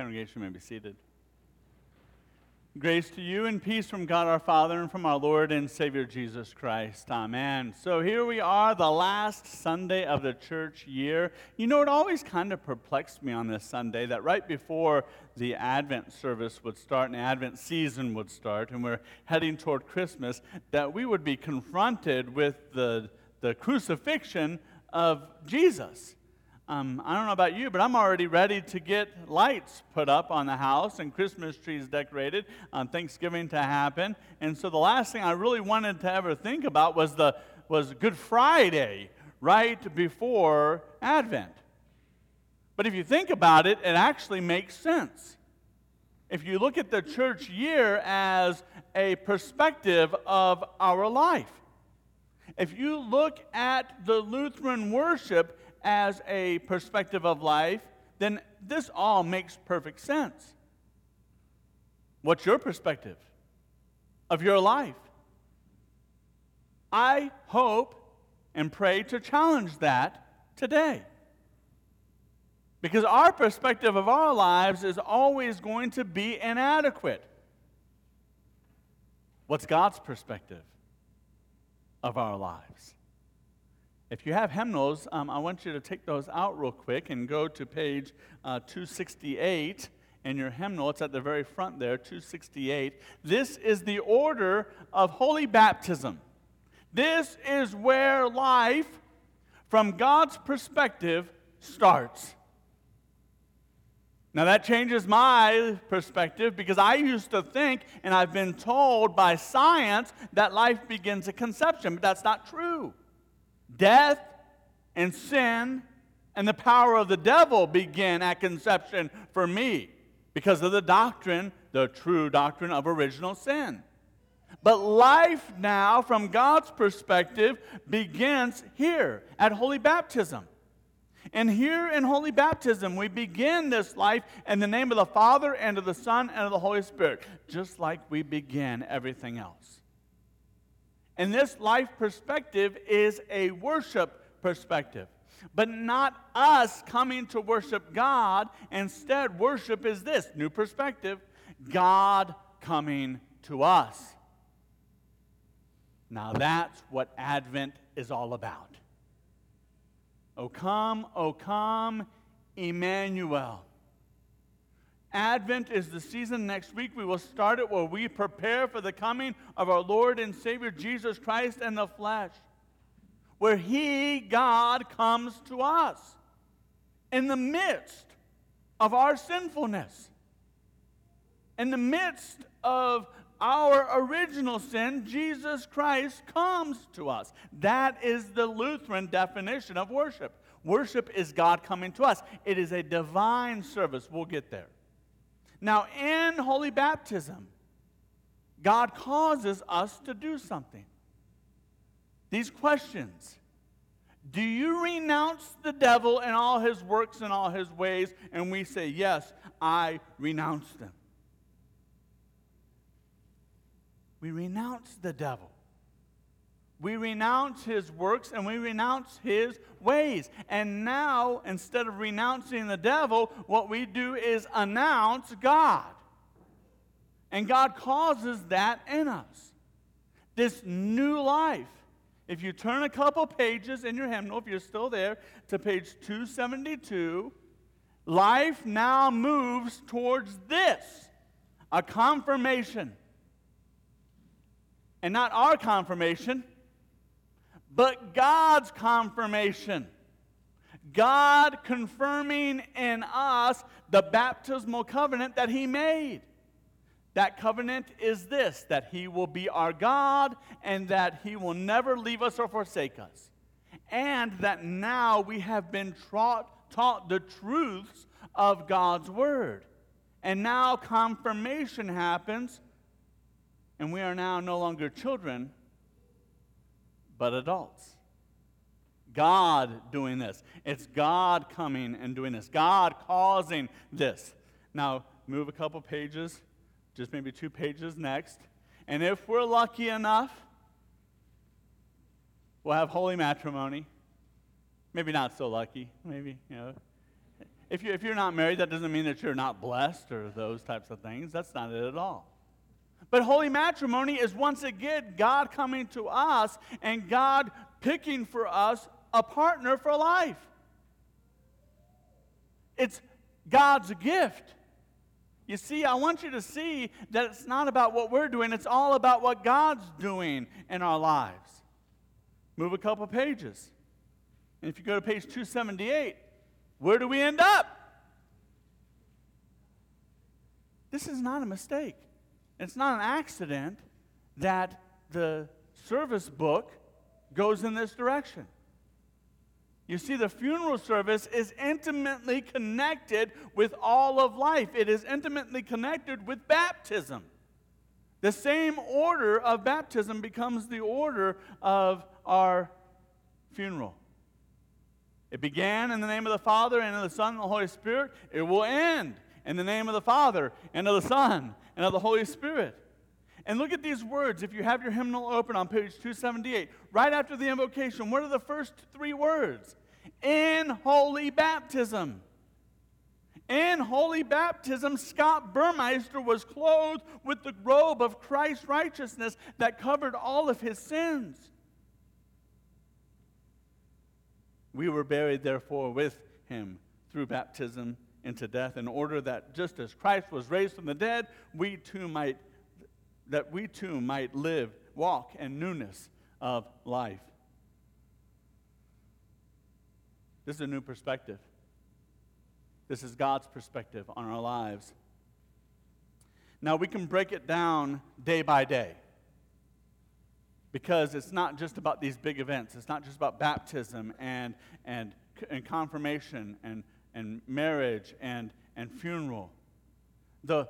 Congregation may be seated. Grace to you and peace from God our Father and from our Lord and Savior Jesus Christ. Amen. So here we are, the last Sunday of the church year. You know, it always kind of perplexed me on this Sunday that right before the Advent service would start and Advent season would start, and we're heading toward Christmas, that we would be confronted with the, the crucifixion of Jesus. Um, I don't know about you, but I'm already ready to get lights put up on the house and Christmas trees decorated on Thanksgiving to happen. And so the last thing I really wanted to ever think about was the was Good Friday right before Advent. But if you think about it, it actually makes sense. If you look at the church year as a perspective of our life, if you look at the Lutheran worship as a perspective of life, then this all makes perfect sense. What's your perspective of your life? I hope and pray to challenge that today. Because our perspective of our lives is always going to be inadequate. What's God's perspective of our lives? If you have hymnals, um, I want you to take those out real quick and go to page uh, 268 in your hymnal. It's at the very front there, 268. This is the order of holy baptism. This is where life, from God's perspective, starts. Now, that changes my perspective because I used to think, and I've been told by science, that life begins at conception, but that's not true. Death and sin and the power of the devil begin at conception for me because of the doctrine, the true doctrine of original sin. But life now, from God's perspective, begins here at Holy Baptism. And here in Holy Baptism, we begin this life in the name of the Father and of the Son and of the Holy Spirit, just like we begin everything else. And this life perspective is a worship perspective, but not us coming to worship God. Instead, worship is this new perspective God coming to us. Now, that's what Advent is all about. O come, O come, Emmanuel. Advent is the season next week. We will start it where we prepare for the coming of our Lord and Savior Jesus Christ in the flesh, where He, God, comes to us in the midst of our sinfulness, in the midst of our original sin, Jesus Christ comes to us. That is the Lutheran definition of worship. Worship is God coming to us, it is a divine service. We'll get there. Now, in holy baptism, God causes us to do something. These questions Do you renounce the devil and all his works and all his ways? And we say, Yes, I renounce them. We renounce the devil. We renounce his works and we renounce his ways. And now, instead of renouncing the devil, what we do is announce God. And God causes that in us. This new life. If you turn a couple pages in your hymnal, if you're still there, to page 272, life now moves towards this a confirmation. And not our confirmation but God's confirmation. God confirming in us the baptismal covenant that He made. That covenant is this that He will be our God and that He will never leave us or forsake us. And that now we have been taught, taught the truths of God's Word. And now confirmation happens, and we are now no longer children, but adults. God doing this. It's God coming and doing this. God causing this. Now, move a couple pages, just maybe two pages next. And if we're lucky enough, we'll have holy matrimony. Maybe not so lucky. Maybe, you know. if, you, if you're not married, that doesn't mean that you're not blessed or those types of things. That's not it at all. But holy matrimony is once again God coming to us and God picking for us a partner for life. It's God's gift. You see, I want you to see that it's not about what we're doing, it's all about what God's doing in our lives. Move a couple pages. And if you go to page 278, where do we end up? This is not a mistake. It's not an accident that the service book goes in this direction. You see, the funeral service is intimately connected with all of life, it is intimately connected with baptism. The same order of baptism becomes the order of our funeral. It began in the name of the Father and of the Son and the Holy Spirit. It will end in the name of the Father and of the Son and of the Holy Spirit. And look at these words. If you have your hymnal open on page 278, right after the invocation, what are the first three words? In holy baptism. In holy baptism, Scott Burmeister was clothed with the robe of Christ's righteousness that covered all of his sins. We were buried, therefore, with him through baptism into death, in order that just as Christ was raised from the dead, we too might that we too might live, walk in newness of life. This is a new perspective. This is God's perspective on our lives. Now, we can break it down day by day because it's not just about these big events. It's not just about baptism and, and, and confirmation and, and marriage and, and funeral. The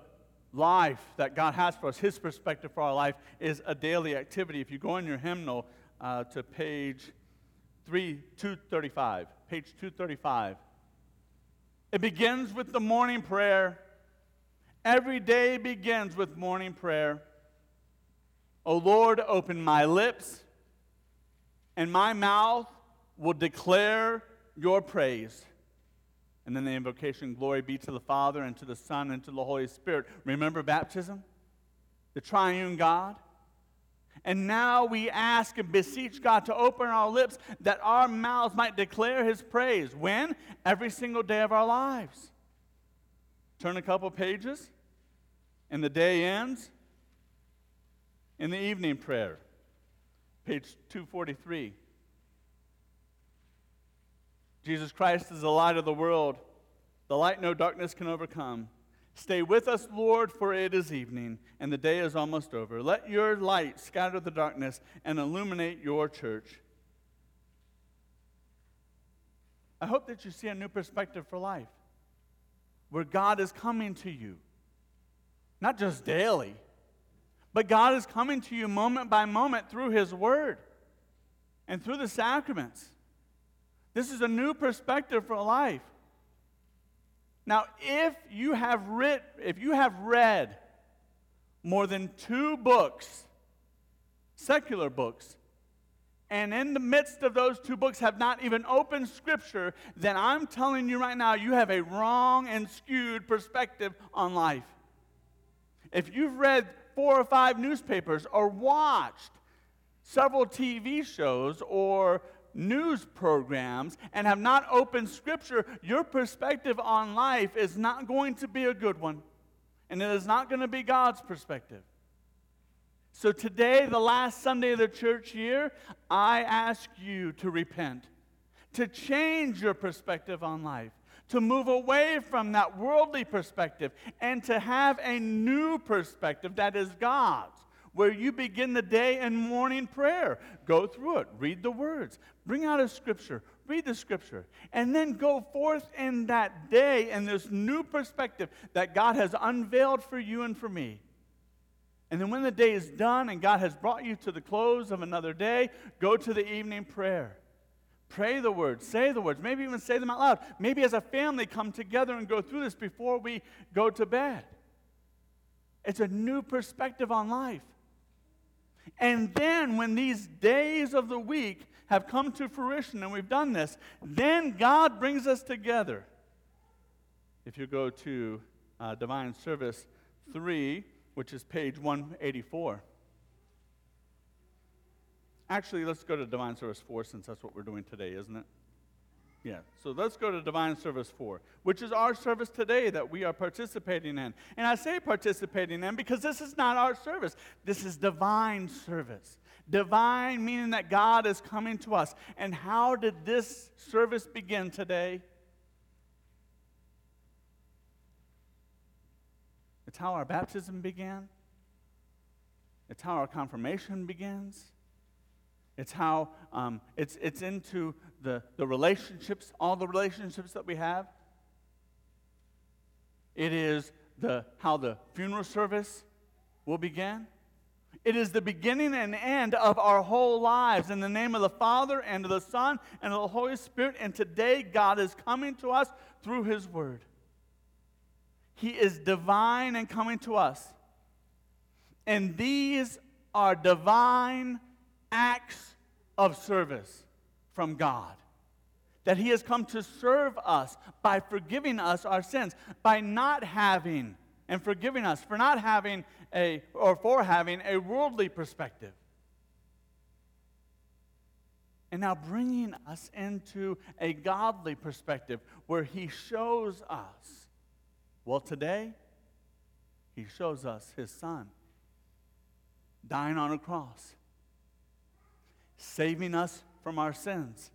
life that God has for us, His perspective for our life, is a daily activity. If you go in your hymnal uh, to page 3, 235, page 235, it begins with the morning prayer. Every day begins with morning prayer. O Lord, open my lips, and my mouth will declare your praise. And then the invocation, glory be to the Father, and to the Son, and to the Holy Spirit. Remember baptism? The triune God? And now we ask and beseech God to open our lips that our mouths might declare his praise. When? Every single day of our lives. Turn a couple pages, and the day ends in the evening prayer, page 243. Jesus Christ is the light of the world, the light no darkness can overcome. Stay with us, Lord, for it is evening, and the day is almost over. Let your light scatter the darkness and illuminate your church. I hope that you see a new perspective for life, where God is coming to you, not just daily but God is coming to you moment by moment through His Word and through the sacraments. This is a new perspective for life. Now, if you have writ, if you have read more than two books, secular books, and in the midst of those two books have not even opened scripture, then I'm telling you right now, you have a wrong and skewed perspective on life. If you've read four or five newspapers or watched several TV shows or news programs and have not opened Scripture, your perspective on life is not going to be a good one. And it is not going to be God's perspective. So today, the last Sunday of the church year, I ask you to repent, to change your perspective on life, to move away from that worldly perspective and to have a new perspective that is God's, where you begin the day and morning prayer. Go through it, read the words, bring out a scripture, read the scripture, and then go forth in that day in this new perspective that God has unveiled for you and for me. And then when the day is done and God has brought you to the close of another day, go to the evening prayer. Pray the words, say the words, maybe even say them out loud. Maybe as a family come together and go through this before we go to bed. It's a new perspective on life. And then, when these days of the week have come to fruition and we've done this, then God brings us together if you go to uh, Divine Service 3, which is page 184. Actually, let's go to Divine Service 4 since that's what we're doing today, isn't it? Yeah, so let's go to Divine Service 4, which is our service today that we are participating in. And I say participating in because this is not our service, this is divine service. Divine meaning that God is coming to us. And how did this service begin today? It's how our baptism began. It's how our confirmation begins. It's how um, it's, it's into the, the relationships, all the relationships that we have. It is the, how the funeral service will begin. It is the beginning and end of our whole lives in the name of the Father and of the Son and of the Holy Spirit. And today, God is coming to us through His Word. He is divine and coming to us. And these are divine acts of service from God. That He has come to serve us by forgiving us our sins, by not having and forgiving us for not having a, or for having a worldly perspective. And now bringing us into a godly perspective where He shows us. Well, today, He shows us His Son dying on a cross, saving us from our sins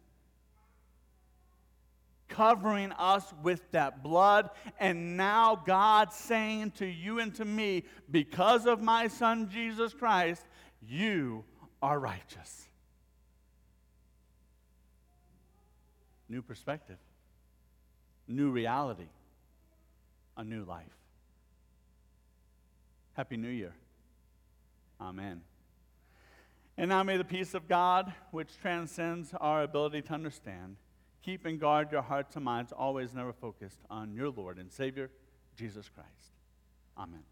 covering us with that blood. And now God saying to you and to me, because of my Son Jesus Christ, you are righteous. New perspective, new reality, a new life. Happy New Year. Amen. And now may the peace of God, which transcends our ability to understand, Keep and guard your hearts and minds always never focused on your Lord and Savior, Jesus Christ. Amen.